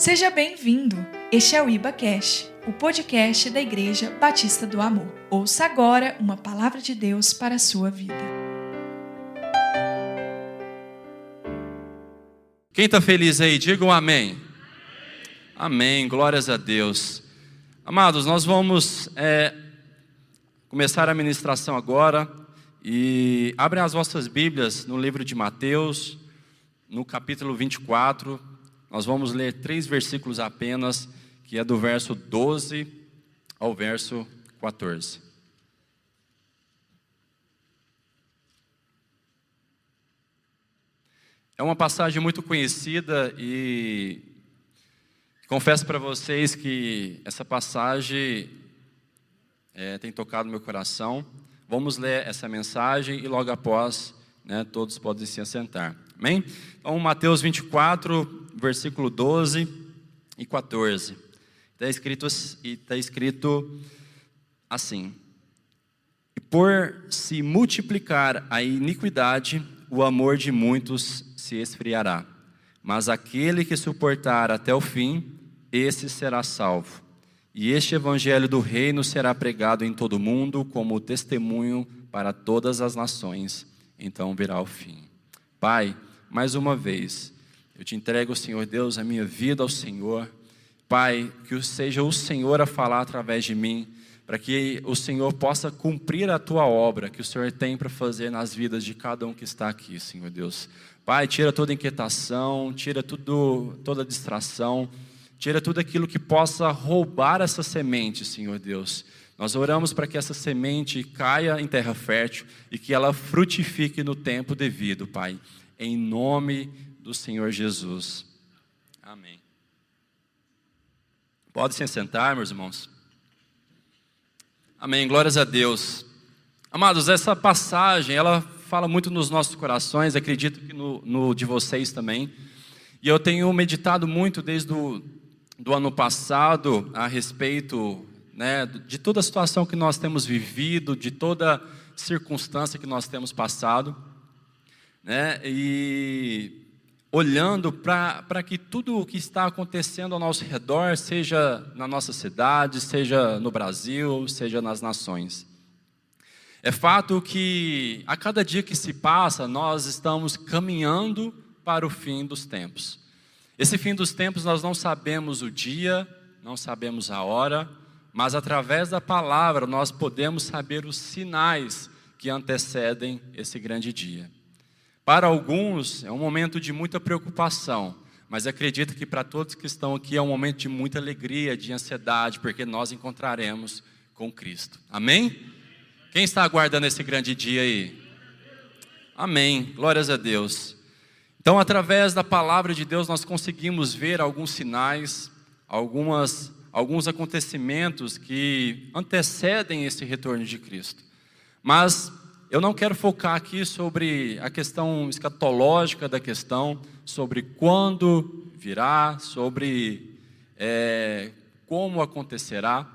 Seja bem-vindo. Este é o Iba Cash, o podcast da Igreja Batista do Amor. Ouça agora uma palavra de Deus para a sua vida. Quem está feliz aí, diga um amém. Amém, glórias a Deus. Amados, nós vamos é, começar a ministração agora e abrem as vossas Bíblias no livro de Mateus, no capítulo 24. Nós vamos ler três versículos apenas, que é do verso 12 ao verso 14. É uma passagem muito conhecida e confesso para vocês que essa passagem é, tem tocado meu coração. Vamos ler essa mensagem e logo após, né, todos podem se assentar. Amém? Então, Mateus 24, versículo 12 e 14. Está escrito, está escrito assim: E por se multiplicar a iniquidade, o amor de muitos se esfriará. Mas aquele que suportar até o fim, esse será salvo. E este evangelho do reino será pregado em todo o mundo como testemunho para todas as nações. Então virá o fim. Pai, mais uma vez, eu te entrego, Senhor Deus, a minha vida ao Senhor. Pai, que seja o Senhor a falar através de mim, para que o Senhor possa cumprir a tua obra que o Senhor tem para fazer nas vidas de cada um que está aqui, Senhor Deus. Pai, tira toda inquietação, tira tudo, toda distração, tira tudo aquilo que possa roubar essa semente, Senhor Deus. Nós oramos para que essa semente caia em terra fértil e que ela frutifique no tempo devido, Pai em nome do Senhor Jesus. Amém. Pode se sentar, meus irmãos. Amém. Glórias a Deus. Amados, essa passagem, ela fala muito nos nossos corações, acredito que no, no de vocês também. E eu tenho meditado muito desde o do ano passado a respeito né, de toda a situação que nós temos vivido, de toda circunstância que nós temos passado né? e olhando para que tudo o que está acontecendo ao nosso redor, seja na nossa cidade, seja no Brasil, seja nas nações. É fato que a cada dia que se passa, nós estamos caminhando para o fim dos tempos. Esse fim dos tempos nós não sabemos o dia, não sabemos a hora, mas através da palavra nós podemos saber os sinais que antecedem esse grande dia. Para alguns é um momento de muita preocupação, mas acredito que para todos que estão aqui é um momento de muita alegria, de ansiedade, porque nós encontraremos com Cristo. Amém? Quem está aguardando esse grande dia aí? Amém. Glórias a Deus. Então, através da palavra de Deus, nós conseguimos ver alguns sinais, algumas, alguns acontecimentos que antecedem esse retorno de Cristo. Mas eu não quero focar aqui sobre a questão escatológica da questão, sobre quando virá, sobre é, como acontecerá,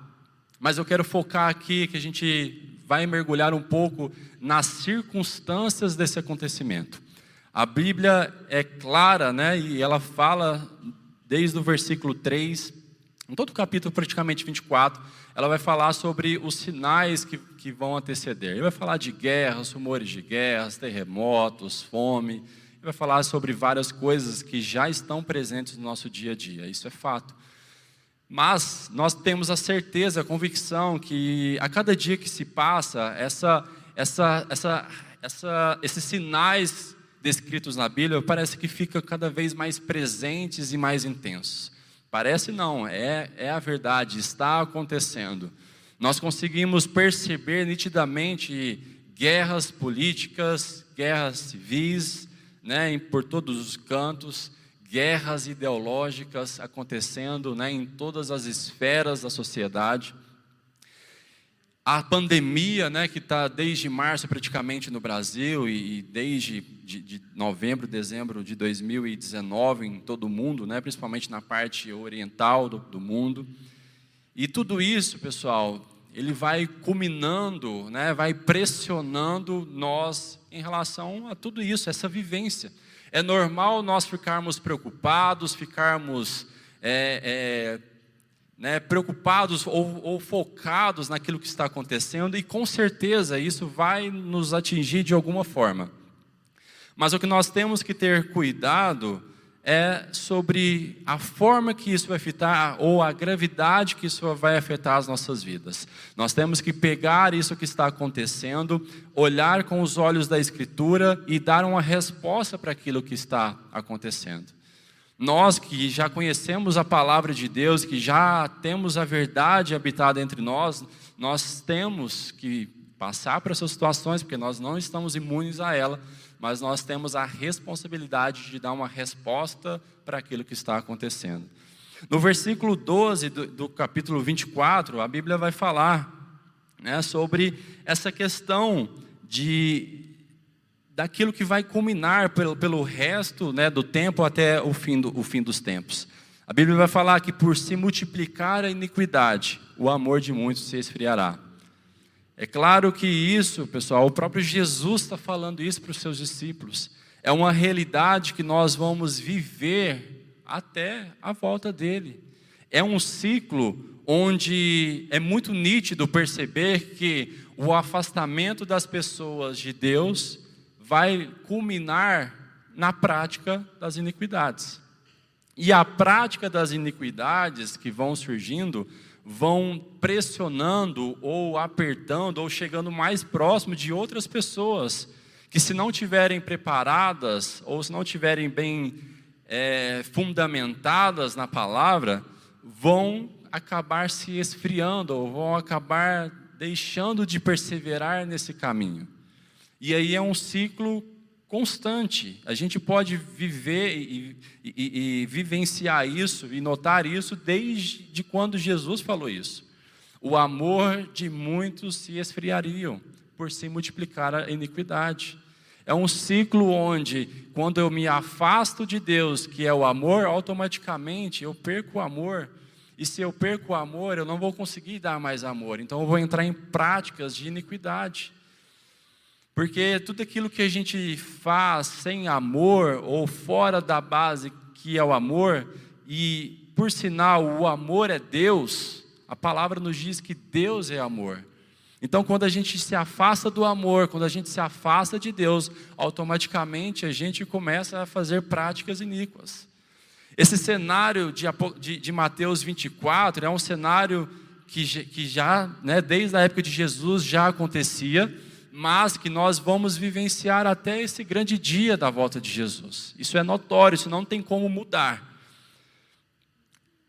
mas eu quero focar aqui que a gente vai mergulhar um pouco nas circunstâncias desse acontecimento. A Bíblia é clara, né, e ela fala desde o versículo 3, em todo o capítulo praticamente 24, ela vai falar sobre os sinais que, que vão anteceder. Ele vai falar de guerras, rumores de guerras, terremotos, fome. Ele vai falar sobre várias coisas que já estão presentes no nosso dia a dia. Isso é fato. Mas nós temos a certeza, a convicção que a cada dia que se passa, essa, essa, essa, essa, esses sinais descritos na Bíblia parece que ficam cada vez mais presentes e mais intensos. Parece não, é, é a verdade, está acontecendo. Nós conseguimos perceber nitidamente guerras políticas, guerras civis, né, por todos os cantos, guerras ideológicas acontecendo né, em todas as esferas da sociedade. A pandemia, né, que está desde março praticamente no Brasil e, desde de, de, novembro, dezembro de 2019 em todo o mundo, né, principalmente na parte oriental do, do mundo. E tudo isso, pessoal, ele vai culminando, né, vai pressionando nós em relação a tudo isso, essa vivência. É normal nós ficarmos preocupados, ficarmos é, é, né, preocupados ou, ou focados naquilo que está acontecendo, e com certeza isso vai nos atingir de alguma forma. Mas o que nós temos que ter cuidado é sobre a forma que isso vai afetar ou a gravidade que isso vai afetar as nossas vidas. Nós temos que pegar isso que está acontecendo, olhar com os olhos da Escritura e dar uma resposta para aquilo que está acontecendo. Nós que já conhecemos a palavra de Deus, que já temos a verdade habitada entre nós, nós temos que passar por essas situações, porque nós não estamos imunes a ela mas nós temos a responsabilidade de dar uma resposta para aquilo que está acontecendo. No versículo 12 do, do capítulo 24, a Bíblia vai falar né, sobre essa questão de daquilo que vai culminar pelo, pelo resto né, do tempo até o fim, do, o fim dos tempos. A Bíblia vai falar que por se multiplicar a iniquidade, o amor de muitos se esfriará. É claro que isso, pessoal, o próprio Jesus está falando isso para os seus discípulos. É uma realidade que nós vamos viver até a volta dele. É um ciclo onde é muito nítido perceber que o afastamento das pessoas de Deus vai culminar na prática das iniquidades. E a prática das iniquidades que vão surgindo vão pressionando ou apertando ou chegando mais próximo de outras pessoas que, se não tiverem preparadas ou se não tiverem bem é, fundamentadas na palavra, vão acabar se esfriando ou vão acabar deixando de perseverar nesse caminho. E aí é um ciclo constante. A gente pode viver e, e, e, vivenciar isso e notar isso desde quando Jesus falou isso. O amor de muitos se esfriariam por se multiplicar a iniquidade. É um ciclo onde, quando eu me afasto de Deus, que é o amor, automaticamente eu perco o amor. E se eu perco o amor, eu não vou conseguir dar mais amor. Então eu vou entrar em práticas de iniquidade. Porque tudo aquilo que a gente faz sem amor ou fora da base que é o amor, e por sinal o amor é Deus, a palavra nos diz que Deus é amor. Então, quando a gente se afasta do amor, quando a gente se afasta de Deus, automaticamente a gente começa a fazer práticas iníquas. Esse cenário de, de, de Mateus 24 é um cenário que, que já, né, desde a época de Jesus, já acontecia mas que nós vamos vivenciar até esse grande dia da volta de Jesus. Isso é notório, isso não tem como mudar.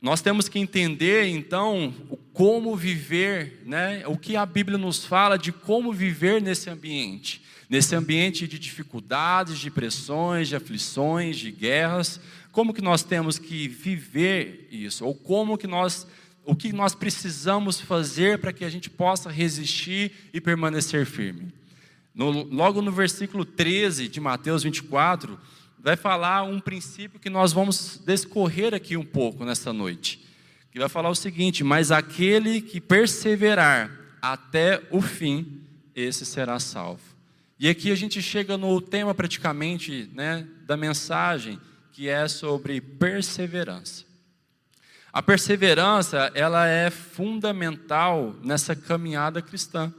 Nós temos que entender então como viver, né? O que a Bíblia nos fala de como viver nesse ambiente, nesse ambiente de dificuldades, de pressões, de aflições, de guerras. Como que nós temos que viver isso? Ou como que nós o que nós precisamos fazer para que a gente possa resistir e permanecer firme. No, logo no versículo 13 de Mateus 24, vai falar um princípio que nós vamos descorrer aqui um pouco nessa noite. Que vai falar o seguinte: Mas aquele que perseverar até o fim, esse será salvo. E aqui a gente chega no tema praticamente né, da mensagem, que é sobre perseverança. A perseverança, ela é fundamental nessa caminhada cristã.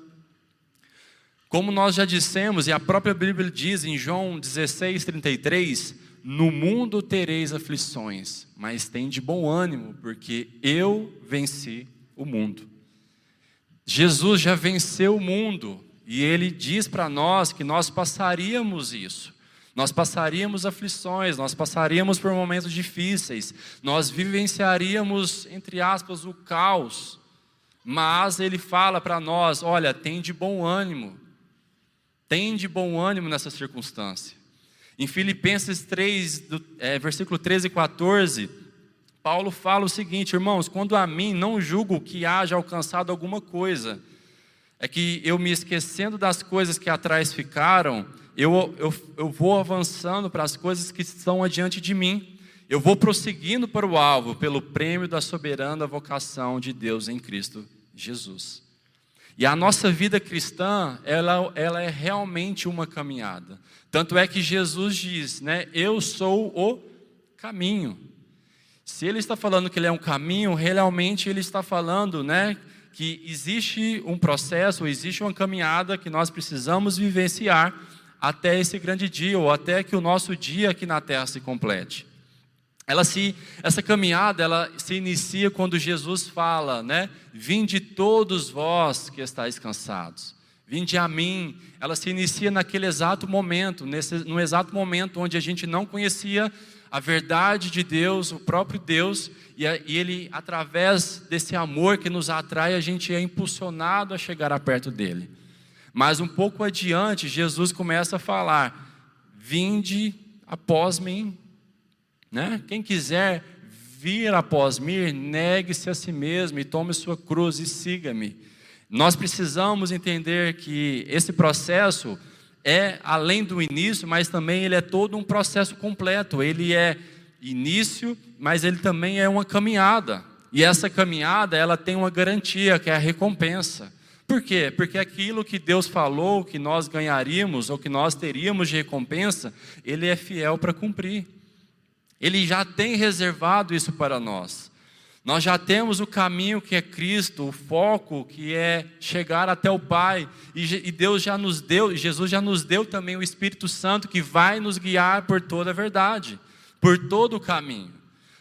Como nós já dissemos, e a própria Bíblia diz em João 16, 33, no mundo tereis aflições, mas tem de bom ânimo, porque eu venci o mundo. Jesus já venceu o mundo, e ele diz para nós que nós passaríamos isso. Nós passaríamos aflições, nós passaríamos por momentos difíceis, nós vivenciaríamos, entre aspas, o caos. Mas ele fala para nós: olha, tem de bom ânimo, tem de bom ânimo nessa circunstância. Em Filipenses 3, do, é, versículo 13 e 14, Paulo fala o seguinte: irmãos, quando a mim não julgo que haja alcançado alguma coisa, é que eu me esquecendo das coisas que atrás ficaram, eu, eu, eu vou avançando para as coisas que estão adiante de mim. Eu vou prosseguindo para o alvo, pelo prêmio da soberana vocação de Deus em Cristo Jesus. E a nossa vida cristã, ela, ela é realmente uma caminhada. Tanto é que Jesus diz, né? Eu sou o caminho. Se ele está falando que ele é um caminho, realmente ele está falando, né, que existe um processo, existe uma caminhada que nós precisamos vivenciar até esse grande dia, ou até que o nosso dia aqui na terra se complete. Ela se, essa caminhada, ela se inicia quando Jesus fala, né? Vinde todos vós que estáis cansados. Vinde a mim. Ela se inicia naquele exato momento, nesse, no exato momento onde a gente não conhecia a verdade de Deus, o próprio Deus, e, Ele, através desse amor que nos atrai, a gente é impulsionado a chegar a perto dEle. Mas um pouco adiante, Jesus começa a falar: Vinde após mim. Né? Quem quiser vir após mim, negue-se a si mesmo e tome sua cruz e siga-me. Nós precisamos entender que esse processo é além do início, mas também ele é todo um processo completo. Ele é início, mas ele também é uma caminhada. E essa caminhada, ela tem uma garantia, que é a recompensa. Por quê? Porque aquilo que Deus falou que nós ganharíamos ou que nós teríamos de recompensa, ele é fiel para cumprir. Ele já tem reservado isso para nós. Nós já temos o caminho que é Cristo, o foco que é chegar até o Pai, e Deus já nos deu, Jesus já nos deu também o Espírito Santo que vai nos guiar por toda a verdade, por todo o caminho.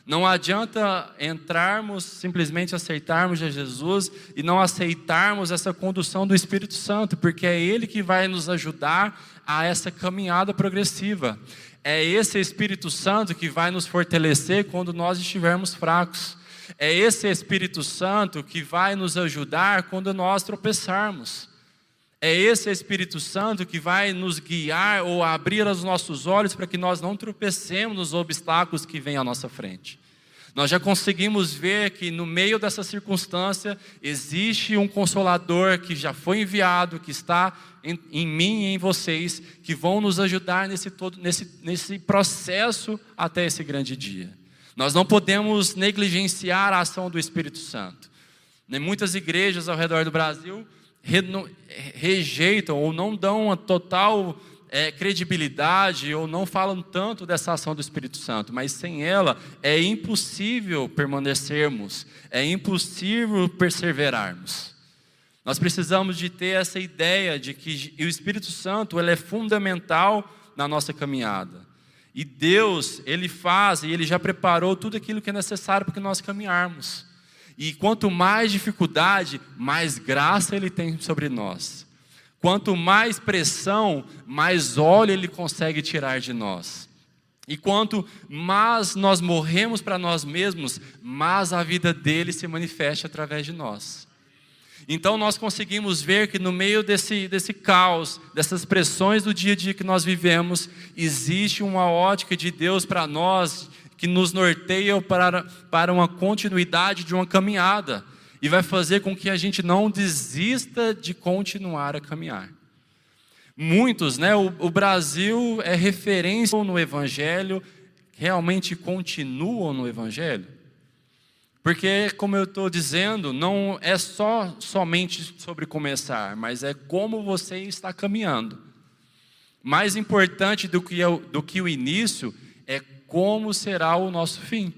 Não adianta entrarmos, simplesmente aceitarmos a Jesus e não aceitarmos essa condução do Espírito Santo, porque é Ele que vai nos ajudar a essa caminhada progressiva. É esse Espírito Santo que vai nos fortalecer quando nós estivermos fracos. É esse Espírito Santo que vai nos ajudar quando nós tropeçarmos. É esse Espírito Santo que vai nos guiar ou abrir os nossos olhos para que nós não tropecemos nos obstáculos que vêm à nossa frente. Nós já conseguimos ver que no meio dessa circunstância existe um consolador que já foi enviado, que está em, em mim e em vocês, que vão nos ajudar nesse, todo, nesse, nesse processo até esse grande dia. Nós não podemos negligenciar a ação do Espírito Santo. Muitas igrejas ao redor do Brasil rejeitam ou não dão uma total é, credibilidade ou não falam tanto dessa ação do Espírito Santo, mas sem ela é impossível permanecermos, é impossível perseverarmos. Nós precisamos de ter essa ideia de que o Espírito Santo ele é fundamental na nossa caminhada. E Deus, Ele faz e Ele já preparou tudo aquilo que é necessário para que nós caminharmos. E quanto mais dificuldade, mais graça Ele tem sobre nós. Quanto mais pressão, mais óleo Ele consegue tirar de nós. E quanto mais nós morremos para nós mesmos, mais a vida dele se manifesta através de nós. Então nós conseguimos ver que no meio desse, desse caos, dessas pressões do dia a dia que nós vivemos, existe uma ótica de Deus para nós que nos norteia para, para uma continuidade de uma caminhada e vai fazer com que a gente não desista de continuar a caminhar. Muitos, né? O, o Brasil é referência no Evangelho, realmente continuam no Evangelho? Porque, como eu estou dizendo, não é só somente sobre começar, mas é como você está caminhando. Mais importante do que, o, do que o início é como será o nosso fim.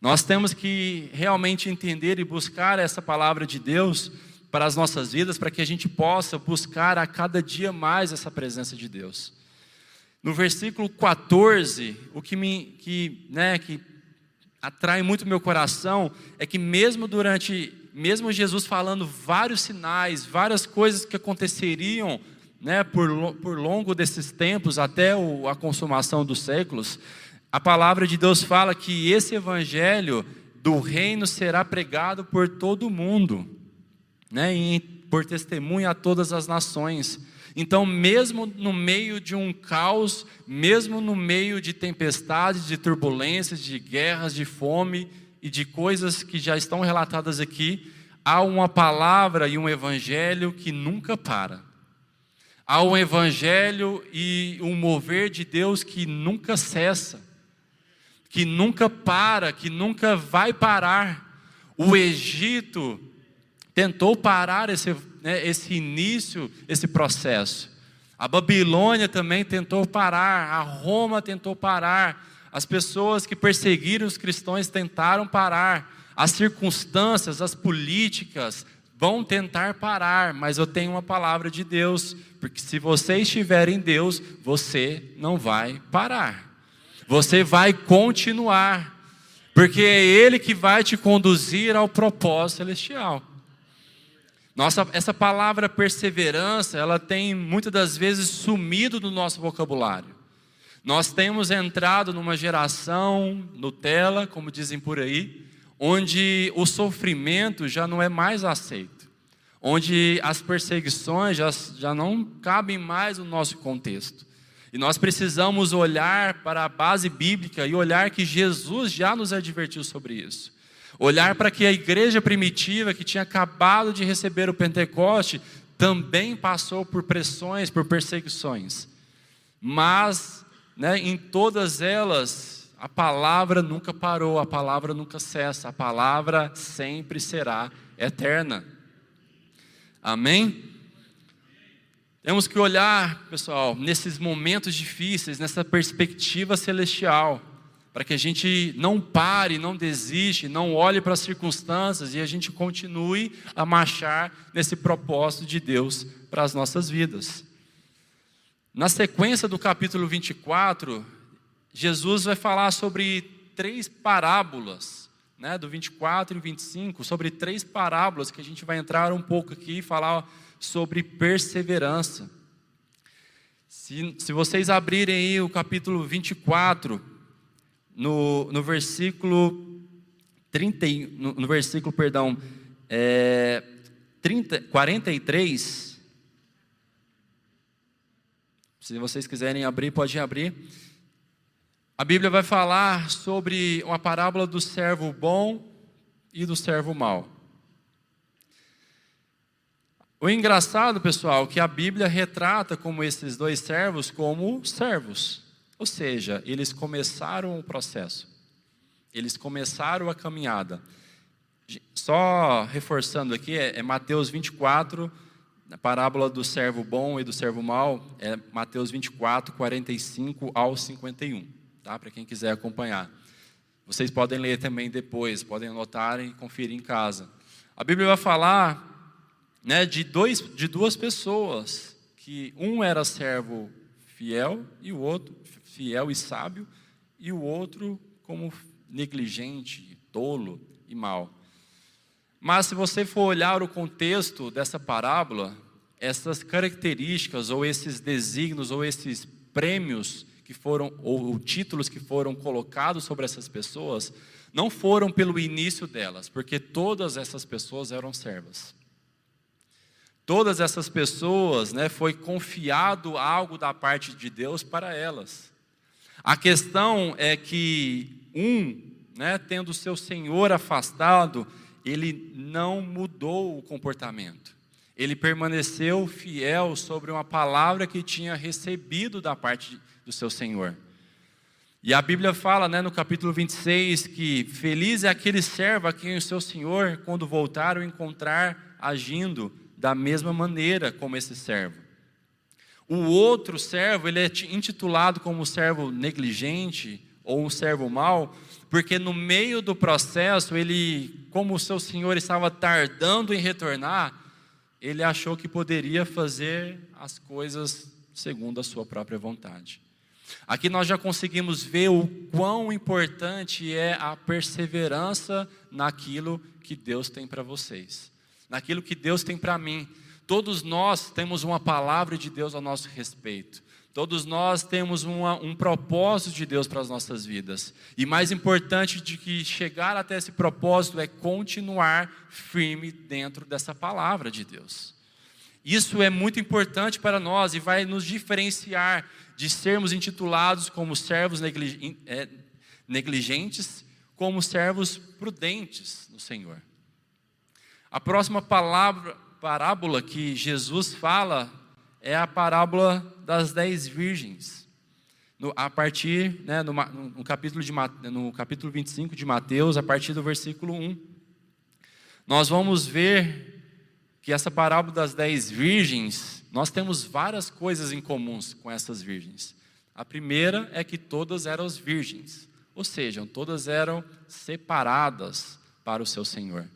Nós temos que realmente entender e buscar essa palavra de Deus para as nossas vidas, para que a gente possa buscar a cada dia mais essa presença de Deus. No versículo 14, o que me que, né, que atrai muito meu coração é que mesmo durante, mesmo Jesus falando vários sinais, várias coisas que aconteceriam, né, por, por longo desses tempos até o, a consumação dos séculos, a palavra de Deus fala que esse evangelho do reino será pregado por todo o mundo, né, e por testemunha a todas as nações. Então, mesmo no meio de um caos, mesmo no meio de tempestades, de turbulências, de guerras, de fome e de coisas que já estão relatadas aqui, há uma palavra e um evangelho que nunca para. Há um evangelho e um mover de Deus que nunca cessa, que nunca para, que nunca vai parar. O Egito tentou parar esse, né, esse início, esse processo. A Babilônia também tentou parar, a Roma tentou parar, as pessoas que perseguiram os cristãos tentaram parar, as circunstâncias, as políticas vão tentar parar, mas eu tenho uma palavra de Deus, porque se você estiver em Deus, você não vai parar, você vai continuar, porque é Ele que vai te conduzir ao propósito celestial. Nossa, essa palavra perseverança, ela tem muitas das vezes sumido do nosso vocabulário. Nós temos entrado numa geração Nutella, como dizem por aí, onde o sofrimento já não é mais aceito, onde as perseguições já, já não cabem mais no nosso contexto. E nós precisamos olhar para a base bíblica e olhar que Jesus já nos advertiu sobre isso. Olhar para que a igreja primitiva, que tinha acabado de receber o Pentecoste, também passou por pressões, por perseguições. Mas, né, em todas elas, a palavra nunca parou, a palavra nunca cessa, a palavra sempre será eterna. Amém? Temos que olhar, pessoal, nesses momentos difíceis, nessa perspectiva celestial para que a gente não pare, não desiste, não olhe para as circunstâncias e a gente continue a marchar nesse propósito de Deus para as nossas vidas. Na sequência do capítulo 24, Jesus vai falar sobre três parábolas, né, do 24 e 25, sobre três parábolas que a gente vai entrar um pouco aqui e falar sobre perseverança. Se, se vocês abrirem aí o capítulo 24, no, no versículo 30, no, no versículo, perdão, é, 30, 43, se vocês quiserem abrir, pode abrir. A Bíblia vai falar sobre uma parábola do servo bom e do servo mau. O engraçado, pessoal, que a Bíblia retrata como esses dois servos como servos. Ou seja, eles começaram o processo, eles começaram a caminhada. Só reforçando aqui, é, é Mateus 24, a parábola do servo bom e do servo mau, é Mateus 24, 45 ao 51, tá? para quem quiser acompanhar. Vocês podem ler também depois, podem anotar e conferir em casa. A Bíblia vai falar né, de, dois, de duas pessoas, que um era servo fiel e o outro fiel e sábio, e o outro como negligente, tolo e mau. Mas se você for olhar o contexto dessa parábola, essas características ou esses desígnios ou esses prêmios que foram ou títulos que foram colocados sobre essas pessoas não foram pelo início delas, porque todas essas pessoas eram servas. Todas essas pessoas, né, foi confiado algo da parte de Deus para elas. A questão é que um, né, tendo seu senhor afastado, ele não mudou o comportamento. Ele permaneceu fiel sobre uma palavra que tinha recebido da parte do seu senhor. E a Bíblia fala, né, no capítulo 26, que feliz é aquele servo a quem o seu senhor, quando voltar, o encontrar agindo da mesma maneira como esse servo. O outro servo, ele é intitulado como servo negligente ou um servo mau, porque no meio do processo, ele, como o seu senhor estava tardando em retornar, ele achou que poderia fazer as coisas segundo a sua própria vontade. Aqui nós já conseguimos ver o quão importante é a perseverança naquilo que Deus tem para vocês, naquilo que Deus tem para mim. Todos nós temos uma palavra de Deus ao nosso respeito. Todos nós temos uma, um propósito de Deus para as nossas vidas. E mais importante de que chegar até esse propósito é continuar firme dentro dessa palavra de Deus. Isso é muito importante para nós e vai nos diferenciar de sermos intitulados como servos é, negligentes, como servos prudentes no Senhor. A próxima palavra, parábola que Jesus fala é a parábola das dez virgens. No, a partir, né, no, no, capítulo de, no capítulo 25 de Mateus, a partir do versículo 1. Nós vamos ver que essa parábola das dez virgens, nós temos várias coisas em comuns com essas virgens. A primeira é que todas eram virgens, ou seja, todas eram separadas para o seu Senhor.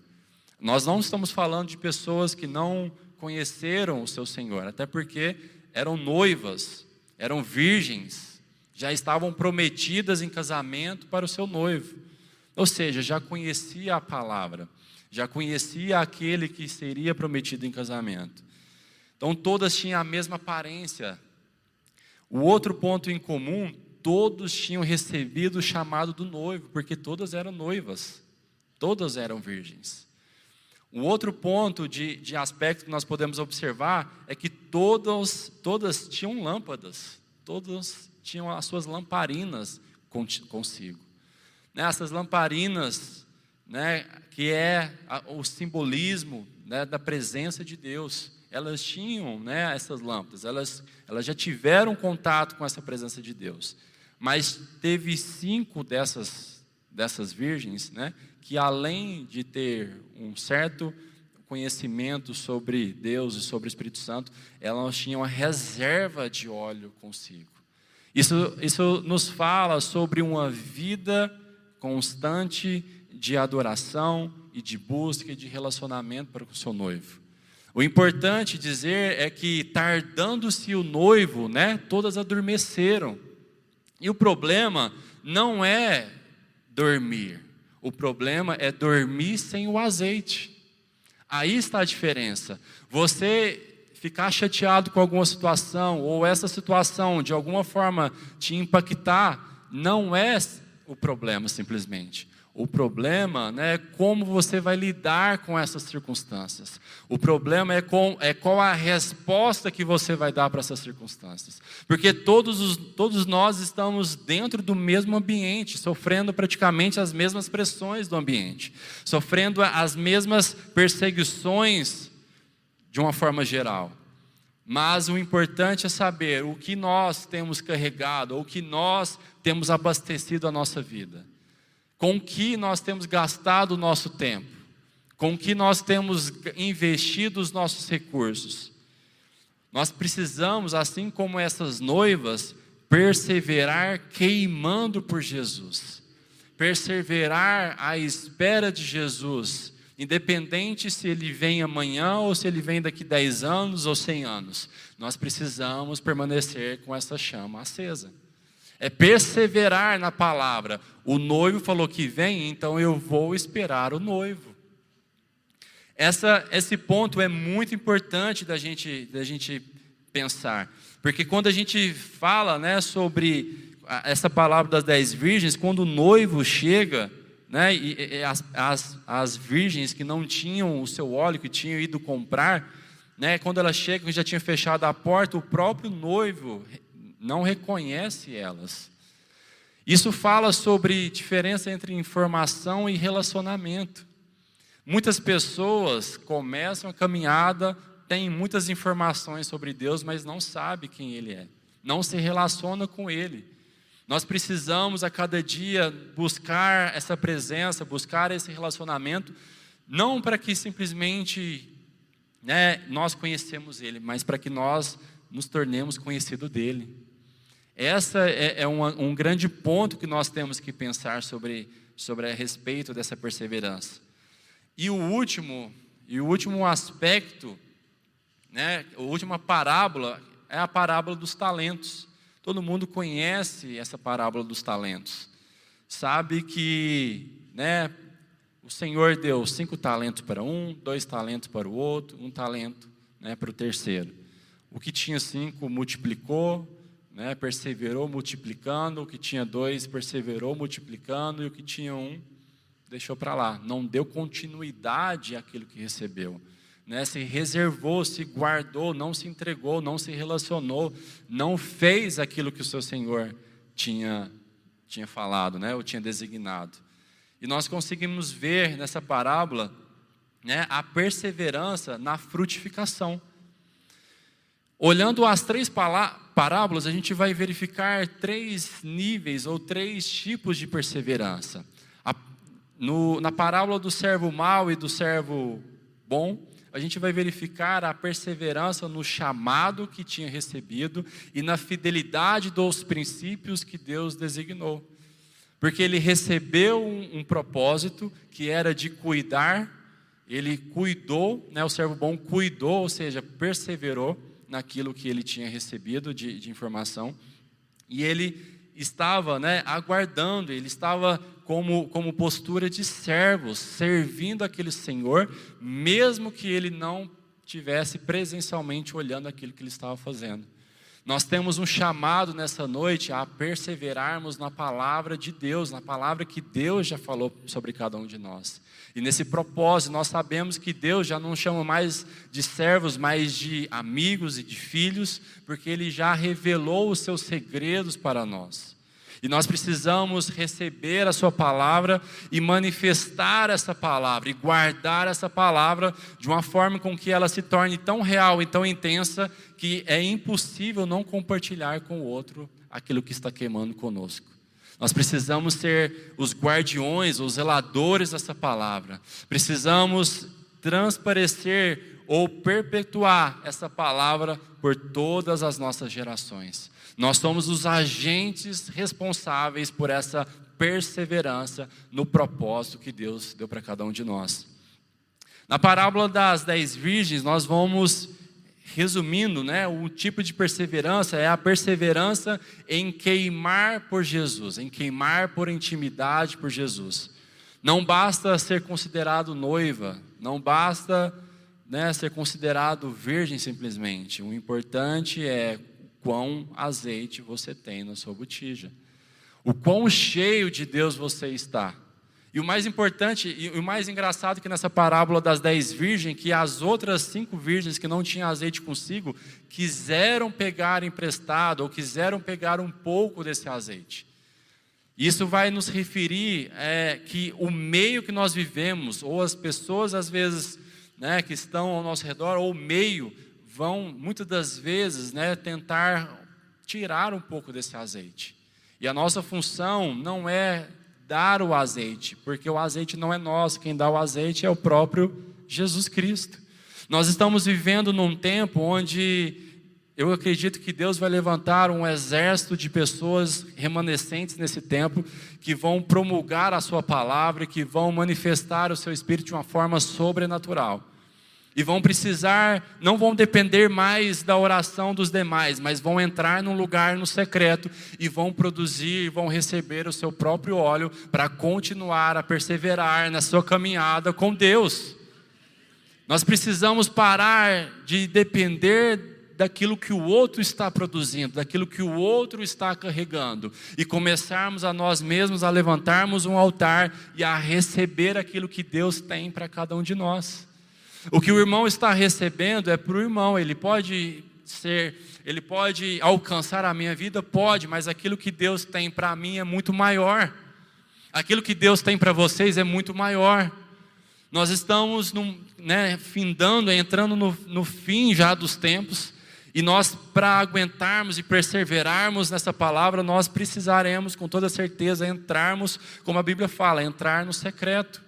Nós não estamos falando de pessoas que não conheceram o seu Senhor, até porque eram noivas, eram virgens, já estavam prometidas em casamento para o seu noivo. Ou seja, já conhecia a palavra, já conhecia aquele que seria prometido em casamento. Então todas tinham a mesma aparência. O outro ponto em comum, todos tinham recebido o chamado do noivo, porque todas eram noivas, todas eram virgens. Um outro ponto de, de aspecto que nós podemos observar é que todas, todas tinham lâmpadas, todas tinham as suas lamparinas consigo. Né, essas lamparinas, né, que é o simbolismo né, da presença de Deus, elas tinham né, essas lâmpadas, elas, elas já tiveram contato com essa presença de Deus. Mas teve cinco dessas, dessas virgens né, que, além de ter um certo conhecimento sobre Deus e sobre o Espírito Santo, elas tinham a reserva de óleo consigo. Isso, isso nos fala sobre uma vida constante de adoração e de busca e de relacionamento para com o seu noivo. O importante dizer é que tardando-se o noivo, né, todas adormeceram. E o problema não é dormir. O problema é dormir sem o azeite. Aí está a diferença. Você ficar chateado com alguma situação ou essa situação de alguma forma te impactar, não é o problema simplesmente. O problema né, é como você vai lidar com essas circunstâncias. O problema é, com, é qual a resposta que você vai dar para essas circunstâncias. Porque todos, os, todos nós estamos dentro do mesmo ambiente, sofrendo praticamente as mesmas pressões do ambiente, sofrendo as mesmas perseguições de uma forma geral. Mas o importante é saber o que nós temos carregado, o que nós temos abastecido a nossa vida com que nós temos gastado o nosso tempo, com que nós temos investido os nossos recursos. Nós precisamos, assim como essas noivas, perseverar queimando por Jesus, perseverar à espera de Jesus, independente se ele vem amanhã ou se ele vem daqui 10 anos ou 100 anos, nós precisamos permanecer com essa chama acesa é perseverar na palavra. O noivo falou que vem, então eu vou esperar o noivo. Essa, esse ponto é muito importante da gente, da gente pensar, porque quando a gente fala né, sobre essa palavra das dez virgens, quando o noivo chega, né, e, e as, as, as virgens que não tinham o seu óleo, que tinham ido comprar, né, quando elas chegam, já tinha fechado a porta, o próprio noivo não reconhece elas. Isso fala sobre diferença entre informação e relacionamento. Muitas pessoas começam a caminhada, têm muitas informações sobre Deus, mas não sabe quem Ele é, não se relaciona com Ele. Nós precisamos a cada dia buscar essa presença, buscar esse relacionamento, não para que simplesmente né, nós conhecemos Ele, mas para que nós nos tornemos conhecidos dele. Essa é, é um, grande ponto que nós temos que pensar sobre, sobre a respeito dessa perseverança. E o último, e o último aspecto, né, a última parábola é a parábola dos talentos. Todo mundo conhece essa parábola dos talentos. Sabe que, né, o Senhor deu cinco talentos para um, dois talentos para o outro, um talento né, para o terceiro. O que tinha cinco multiplicou, né, perseverou multiplicando, o que tinha dois perseverou multiplicando, e o que tinha um deixou para lá, não deu continuidade àquilo que recebeu. Né, se reservou, se guardou, não se entregou, não se relacionou, não fez aquilo que o seu Senhor tinha, tinha falado, né, ou tinha designado. E nós conseguimos ver nessa parábola né, a perseverança na frutificação. Olhando as três parábolas, a gente vai verificar três níveis ou três tipos de perseverança. A, no, na parábola do servo mau e do servo bom, a gente vai verificar a perseverança no chamado que tinha recebido e na fidelidade dos princípios que Deus designou. Porque ele recebeu um, um propósito que era de cuidar, ele cuidou, né, o servo bom cuidou, ou seja, perseverou naquilo que ele tinha recebido de, de informação, e ele estava né, aguardando, ele estava como, como postura de servo, servindo aquele Senhor, mesmo que ele não tivesse presencialmente olhando aquilo que ele estava fazendo. Nós temos um chamado nessa noite a perseverarmos na palavra de Deus, na palavra que Deus já falou sobre cada um de nós. E nesse propósito, nós sabemos que Deus já não chama mais de servos, mas de amigos e de filhos, porque Ele já revelou os seus segredos para nós. E nós precisamos receber a Sua palavra e manifestar essa palavra, e guardar essa palavra de uma forma com que ela se torne tão real e tão intensa que é impossível não compartilhar com o outro aquilo que está queimando conosco. Nós precisamos ser os guardiões, os zeladores dessa palavra. Precisamos transparecer ou perpetuar essa palavra por todas as nossas gerações. Nós somos os agentes responsáveis por essa perseverança no propósito que Deus deu para cada um de nós. Na parábola das dez virgens, nós vamos resumindo, né, o tipo de perseverança é a perseverança em queimar por Jesus, em queimar por intimidade por Jesus. Não basta ser considerado noiva, não basta né, ser considerado virgem simplesmente. O importante é quão azeite você tem na sua botija, o quão cheio de Deus você está. E o mais importante e o mais engraçado que nessa parábola das dez virgens, que as outras cinco virgens que não tinham azeite consigo, quiseram pegar emprestado ou quiseram pegar um pouco desse azeite. Isso vai nos referir é, que o meio que nós vivemos, ou as pessoas às vezes né, que estão ao nosso redor, ou meio, vão muitas das vezes né, tentar tirar um pouco desse azeite. E a nossa função não é dar o azeite, porque o azeite não é nosso, quem dá o azeite é o próprio Jesus Cristo. Nós estamos vivendo num tempo onde eu acredito que Deus vai levantar um exército de pessoas remanescentes nesse tempo que vão promulgar a sua palavra e que vão manifestar o seu espírito de uma forma sobrenatural e vão precisar, não vão depender mais da oração dos demais, mas vão entrar num lugar no secreto e vão produzir, vão receber o seu próprio óleo para continuar a perseverar na sua caminhada com Deus. Nós precisamos parar de depender daquilo que o outro está produzindo, daquilo que o outro está carregando, e começarmos a nós mesmos a levantarmos um altar e a receber aquilo que Deus tem para cada um de nós. O que o irmão está recebendo é para o irmão, ele pode ser, ele pode alcançar a minha vida? Pode, mas aquilo que Deus tem para mim é muito maior. Aquilo que Deus tem para vocês é muito maior. Nós estamos num, né, findando, entrando no, no fim já dos tempos, e nós, para aguentarmos e perseverarmos nessa palavra, nós precisaremos, com toda certeza, entrarmos, como a Bíblia fala, entrar no secreto.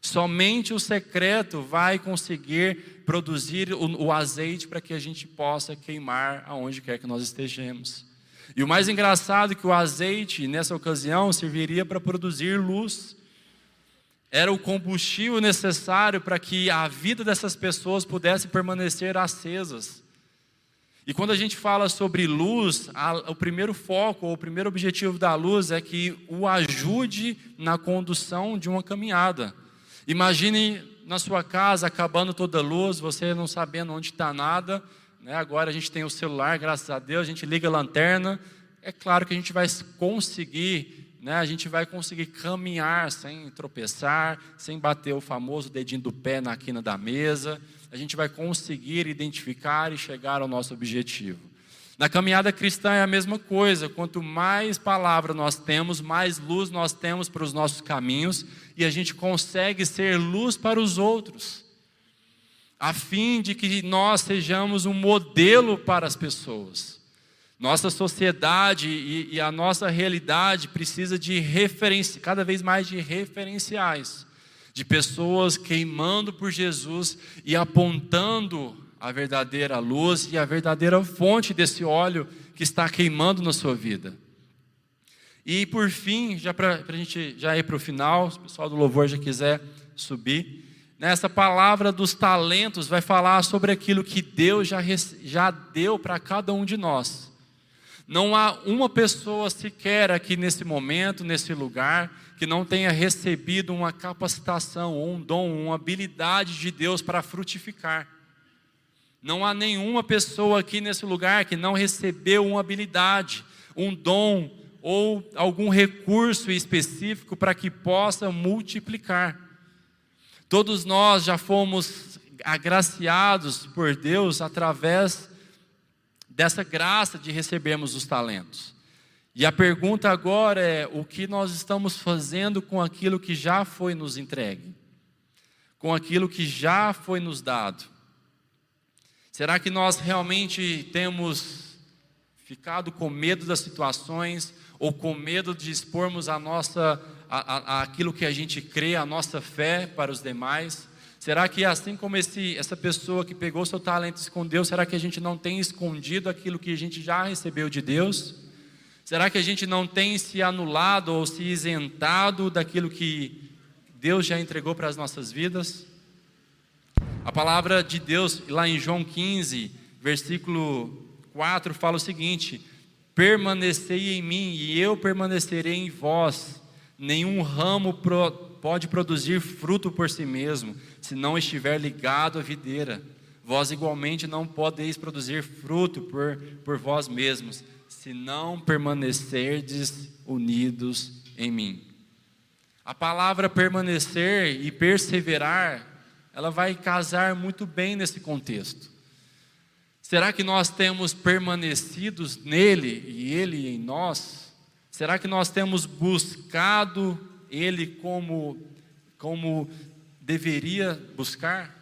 Somente o secreto vai conseguir produzir o, o azeite para que a gente possa queimar aonde quer que nós estejamos. E o mais engraçado é que o azeite, nessa ocasião, serviria para produzir luz. Era o combustível necessário para que a vida dessas pessoas pudesse permanecer acesas. E quando a gente fala sobre luz, a, o primeiro foco, o primeiro objetivo da luz é que o ajude na condução de uma caminhada. Imagine na sua casa acabando toda a luz, você não sabendo onde está nada. Né? Agora a gente tem o celular, graças a Deus, a gente liga a lanterna. É claro que a gente vai conseguir, né? a gente vai conseguir caminhar sem tropeçar, sem bater o famoso dedinho do pé na quina da mesa. A gente vai conseguir identificar e chegar ao nosso objetivo. Na caminhada cristã é a mesma coisa. Quanto mais palavra nós temos, mais luz nós temos para os nossos caminhos e a gente consegue ser luz para os outros, a fim de que nós sejamos um modelo para as pessoas. Nossa sociedade e, e a nossa realidade precisa de referência, cada vez mais de referenciais. De pessoas queimando por Jesus e apontando a verdadeira luz e a verdadeira fonte desse óleo que está queimando na sua vida. E por fim, já para a gente já ir para o final, se o pessoal do louvor já quiser subir, nessa palavra dos talentos vai falar sobre aquilo que Deus já, já deu para cada um de nós. Não há uma pessoa sequer aqui nesse momento, nesse lugar, que não tenha recebido uma capacitação, um dom, uma habilidade de Deus para frutificar. Não há nenhuma pessoa aqui nesse lugar que não recebeu uma habilidade, um dom ou algum recurso específico para que possa multiplicar. Todos nós já fomos agraciados por Deus através dessa graça de recebermos os talentos. E a pergunta agora é: o que nós estamos fazendo com aquilo que já foi nos entregue? Com aquilo que já foi nos dado? Será que nós realmente temos ficado com medo das situações ou com medo de expormos a nossa, a, a, aquilo que a gente crê, a nossa fé para os demais? Será que assim como esse, essa pessoa que pegou seu talento e escondeu, será que a gente não tem escondido aquilo que a gente já recebeu de Deus? Será que a gente não tem se anulado ou se isentado daquilo que Deus já entregou para as nossas vidas? A palavra de Deus, lá em João 15, versículo 4, fala o seguinte: Permanecei em mim e eu permanecerei em vós. Nenhum ramo pro, pode produzir fruto por si mesmo se não estiver ligado à videira. Vós igualmente não podeis produzir fruto por, por vós mesmos, se não permanecerdes unidos em mim. A palavra permanecer e perseverar, ela vai casar muito bem nesse contexto. Será que nós temos permanecidos nele e ele em nós? Será que nós temos buscado ele como, como deveria buscar.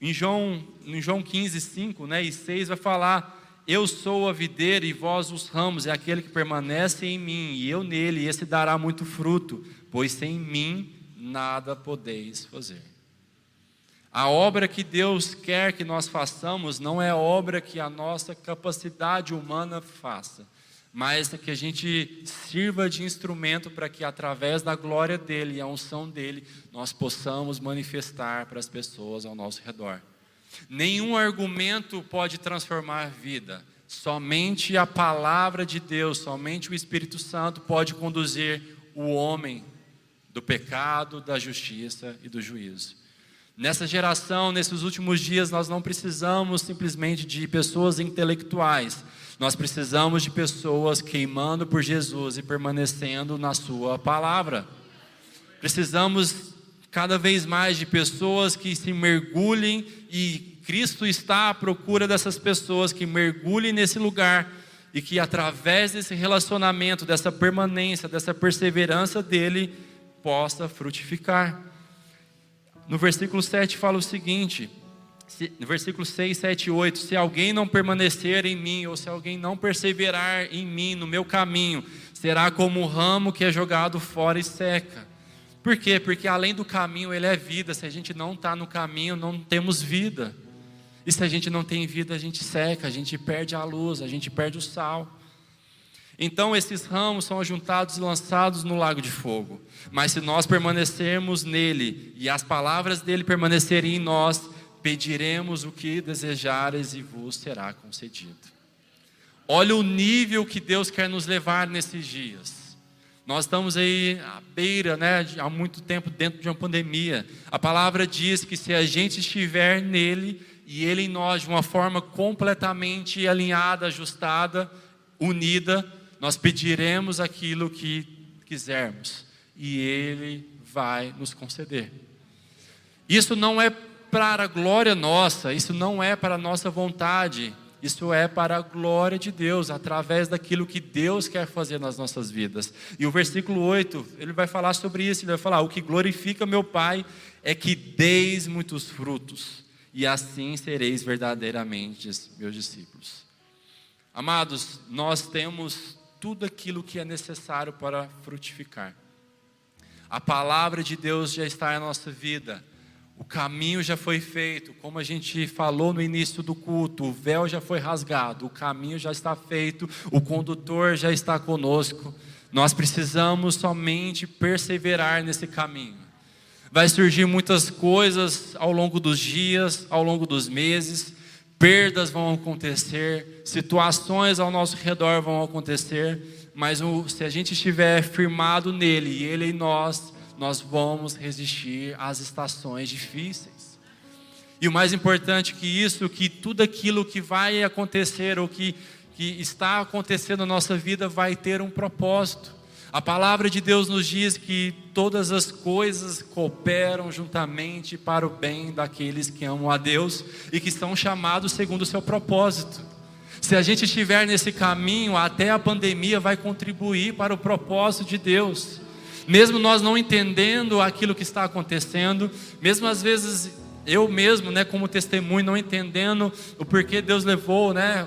Em João, em João 15, 5 né, e 6 vai falar: Eu sou a videira e vós os ramos, é aquele que permanece em mim, e eu nele, e esse dará muito fruto, pois sem mim nada podeis fazer. A obra que Deus quer que nós façamos não é obra que a nossa capacidade humana faça, mas que a gente sirva de instrumento para que, através da glória dele e a unção dele, nós possamos manifestar para as pessoas ao nosso redor. Nenhum argumento pode transformar a vida, somente a palavra de Deus, somente o Espírito Santo pode conduzir o homem do pecado, da justiça e do juízo. Nessa geração, nesses últimos dias, nós não precisamos simplesmente de pessoas intelectuais, nós precisamos de pessoas queimando por Jesus e permanecendo na Sua palavra. Precisamos cada vez mais de pessoas que se mergulhem e Cristo está à procura dessas pessoas que mergulhem nesse lugar e que através desse relacionamento, dessa permanência, dessa perseverança dele, possa frutificar. No versículo 7 fala o seguinte: se, versículo 6, 7 e 8: Se alguém não permanecer em mim, ou se alguém não perseverar em mim, no meu caminho, será como o ramo que é jogado fora e seca. Por quê? Porque além do caminho, ele é vida. Se a gente não está no caminho, não temos vida. E se a gente não tem vida, a gente seca, a gente perde a luz, a gente perde o sal. Então esses ramos são ajuntados e lançados no lago de fogo. Mas se nós permanecermos nele e as palavras dele permanecerem em nós, pediremos o que desejares e vos será concedido. Olha o nível que Deus quer nos levar nesses dias. Nós estamos aí à beira, né, há muito tempo dentro de uma pandemia. A palavra diz que se a gente estiver nele e ele em nós de uma forma completamente alinhada, ajustada, unida, nós pediremos aquilo que quisermos e ele vai nos conceder. Isso não é para a glória nossa, isso não é para a nossa vontade, isso é para a glória de Deus, através daquilo que Deus quer fazer nas nossas vidas. E o versículo 8, ele vai falar sobre isso, ele vai falar: O que glorifica meu Pai é que deis muitos frutos, e assim sereis verdadeiramente meus discípulos. Amados, nós temos tudo aquilo que é necessário para frutificar. A palavra de Deus já está na nossa vida. O caminho já foi feito, como a gente falou no início do culto, o véu já foi rasgado, o caminho já está feito, o condutor já está conosco. Nós precisamos somente perseverar nesse caminho. Vai surgir muitas coisas ao longo dos dias, ao longo dos meses, perdas vão acontecer, situações ao nosso redor vão acontecer, mas se a gente estiver firmado nele e ele em nós, nós vamos resistir às estações difíceis. E o mais importante que isso, que tudo aquilo que vai acontecer ou que, que está acontecendo na nossa vida vai ter um propósito. A palavra de Deus nos diz que todas as coisas cooperam juntamente para o bem daqueles que amam a Deus e que estão chamados segundo o seu propósito. Se a gente estiver nesse caminho, até a pandemia vai contribuir para o propósito de Deus. Mesmo nós não entendendo aquilo que está acontecendo, mesmo às vezes eu mesmo, né, como testemunho, não entendendo o porquê Deus levou, né,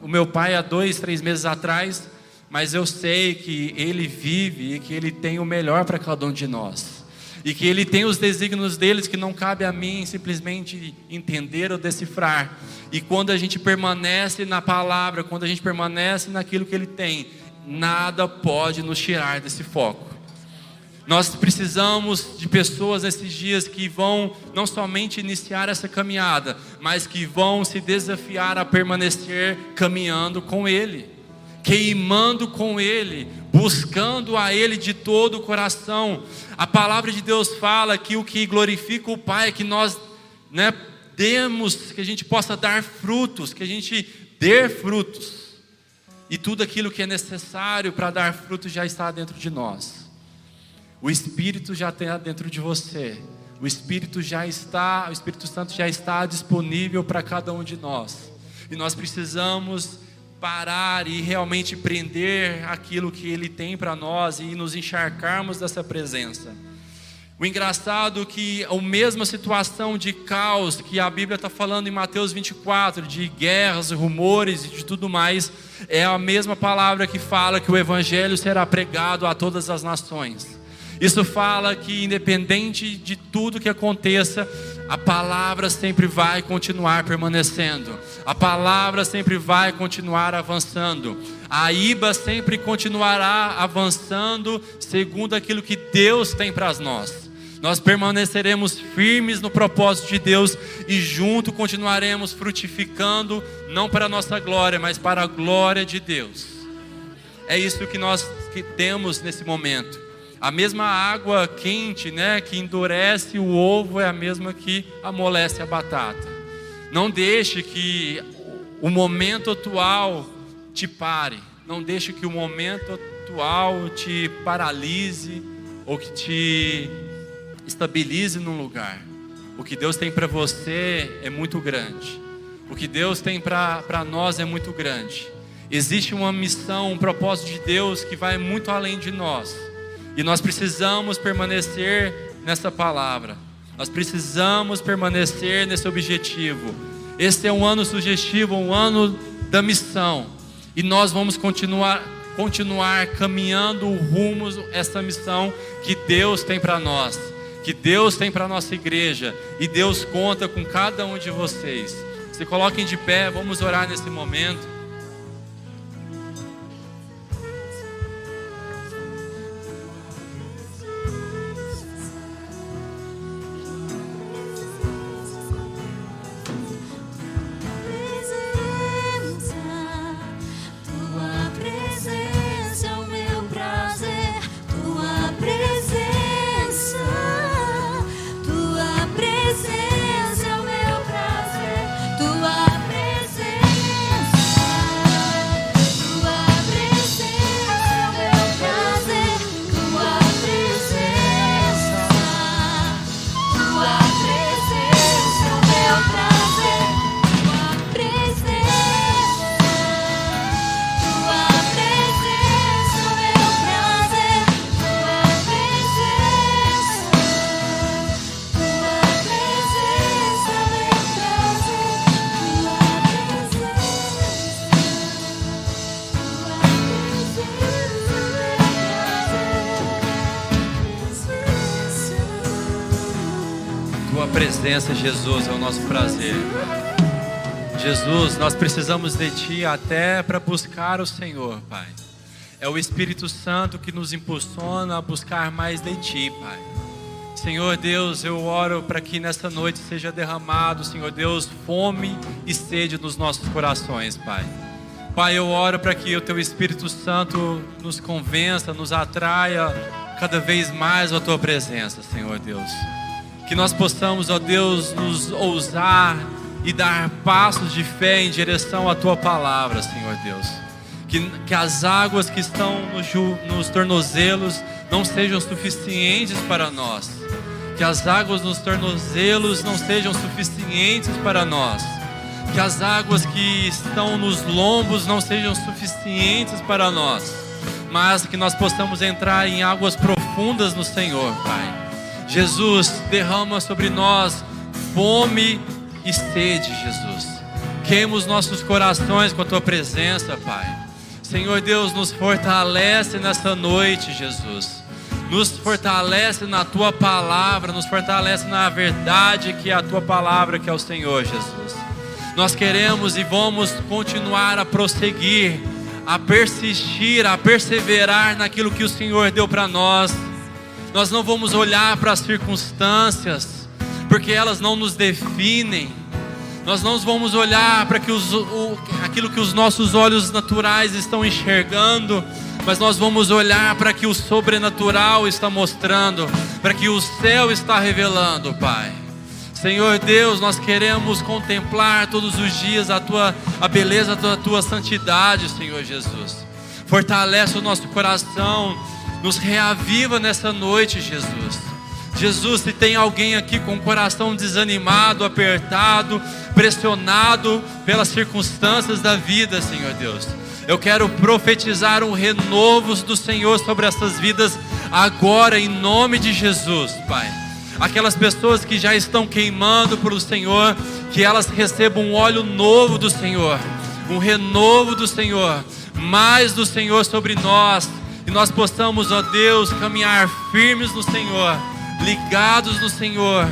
o meu pai há dois, três meses atrás mas eu sei que Ele vive e que Ele tem o melhor para cada um de nós. E que Ele tem os desígnios deles que não cabe a mim simplesmente entender ou decifrar. E quando a gente permanece na palavra, quando a gente permanece naquilo que Ele tem, nada pode nos tirar desse foco. Nós precisamos de pessoas nesses dias que vão não somente iniciar essa caminhada, mas que vão se desafiar a permanecer caminhando com Ele queimando com Ele, buscando a Ele de todo o coração. A palavra de Deus fala que o que glorifica o Pai é que nós né, demos, que a gente possa dar frutos, que a gente dê frutos. E tudo aquilo que é necessário para dar frutos já está dentro de nós. O Espírito já está dentro de você. O Espírito já está, o Espírito Santo já está disponível para cada um de nós. E nós precisamos parar e realmente prender aquilo que Ele tem para nós e nos encharcarmos dessa presença. O engraçado é que a mesma situação de caos que a Bíblia está falando em Mateus 24, de guerras, rumores e de tudo mais, é a mesma palavra que fala que o Evangelho será pregado a todas as nações. Isso fala que, independente de tudo que aconteça, a palavra sempre vai continuar permanecendo, a palavra sempre vai continuar avançando, a IBA sempre continuará avançando segundo aquilo que Deus tem para nós. Nós permaneceremos firmes no propósito de Deus e junto continuaremos frutificando, não para a nossa glória, mas para a glória de Deus. É isso que nós temos nesse momento. A mesma água quente, né, que endurece o ovo é a mesma que amolece a batata. Não deixe que o momento atual te pare. Não deixe que o momento atual te paralise ou que te estabilize num lugar. O que Deus tem para você é muito grande. O que Deus tem para nós é muito grande. Existe uma missão, um propósito de Deus que vai muito além de nós. E nós precisamos permanecer nessa palavra. Nós precisamos permanecer nesse objetivo. Este é um ano sugestivo, um ano da missão. E nós vamos continuar continuar caminhando rumo essa missão que Deus tem para nós, que Deus tem para nossa igreja e Deus conta com cada um de vocês. Se coloquem de pé, vamos orar nesse momento. Presença, Jesus, é o nosso prazer. Jesus, nós precisamos de Ti até para buscar o Senhor, Pai. É o Espírito Santo que nos impulsiona a buscar mais de Ti, Pai. Senhor Deus, eu oro para que nesta noite seja derramado, Senhor Deus, fome e sede nos nossos corações, Pai. Pai, eu oro para que o Teu Espírito Santo nos convença, nos atraia cada vez mais a Tua presença, Senhor Deus. Que nós possamos, ó Deus, nos ousar e dar passos de fé em direção à Tua palavra, Senhor Deus. Que, que as águas que estão nos, nos tornozelos não sejam suficientes para nós. Que as águas nos tornozelos não sejam suficientes para nós. Que as águas que estão nos lombos não sejam suficientes para nós. Mas que nós possamos entrar em águas profundas no Senhor, Pai. Jesus, derrama sobre nós fome e sede, Jesus. Queima os nossos corações com a tua presença, Pai. Senhor Deus, nos fortalece nessa noite, Jesus nos fortalece na tua palavra, nos fortalece na verdade que é a tua palavra, que é o Senhor Jesus. Nós queremos e vamos continuar a prosseguir, a persistir, a perseverar naquilo que o Senhor deu para nós. Nós não vamos olhar para as circunstâncias, porque elas não nos definem. Nós não vamos olhar para que os, o, aquilo que os nossos olhos naturais estão enxergando, mas nós vamos olhar para que o sobrenatural está mostrando, para que o céu está revelando, Pai. Senhor Deus, nós queremos contemplar todos os dias a tua a beleza da tua santidade, Senhor Jesus. Fortalece o nosso coração, nos reaviva nessa noite, Jesus. Jesus, se tem alguém aqui com o coração desanimado, apertado, pressionado pelas circunstâncias da vida, Senhor Deus, eu quero profetizar um renovo do Senhor sobre essas vidas agora, em nome de Jesus, Pai. Aquelas pessoas que já estão queimando pelo Senhor, que elas recebam um óleo novo do Senhor, um renovo do Senhor, mais do Senhor sobre nós, e nós possamos, ó Deus, caminhar firmes no Senhor, ligados no Senhor,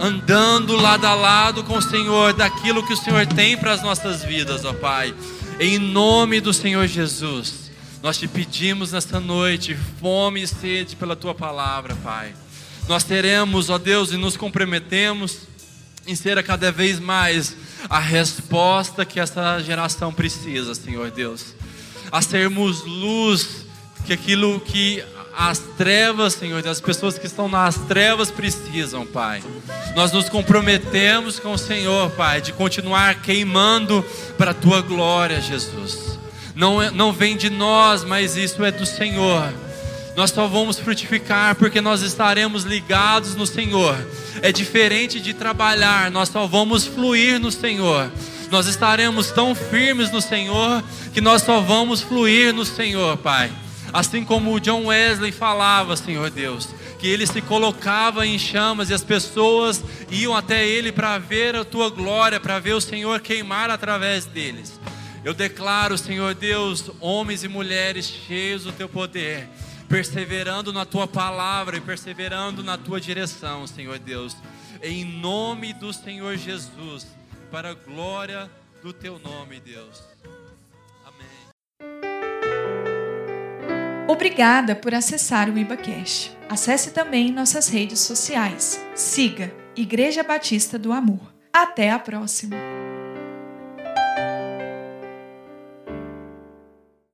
andando lado a lado com o Senhor, daquilo que o Senhor tem para as nossas vidas, ó Pai. Em nome do Senhor Jesus, nós te pedimos nesta noite fome e sede pela tua palavra, Pai. Nós teremos, ó Deus, e nos comprometemos em ser cada vez mais a resposta que essa geração precisa, Senhor Deus. A sermos luz, que aquilo que as trevas, Senhor, as pessoas que estão nas trevas precisam, Pai. Nós nos comprometemos com o Senhor, Pai, de continuar queimando para a tua glória, Jesus. Não, é, não vem de nós, mas isso é do Senhor. Nós só vamos frutificar porque nós estaremos ligados no Senhor. É diferente de trabalhar, nós só vamos fluir no Senhor. Nós estaremos tão firmes no Senhor que nós só vamos fluir no Senhor, Pai. Assim como John Wesley falava, Senhor Deus, que ele se colocava em chamas e as pessoas iam até ele para ver a tua glória, para ver o Senhor queimar através deles. Eu declaro, Senhor Deus, homens e mulheres cheios do teu poder, perseverando na tua palavra e perseverando na tua direção, Senhor Deus, em nome do Senhor Jesus, para a glória do teu nome, Deus. Obrigada por acessar o IbaCast. Acesse também nossas redes sociais. Siga Igreja Batista do Amor. Até a próxima!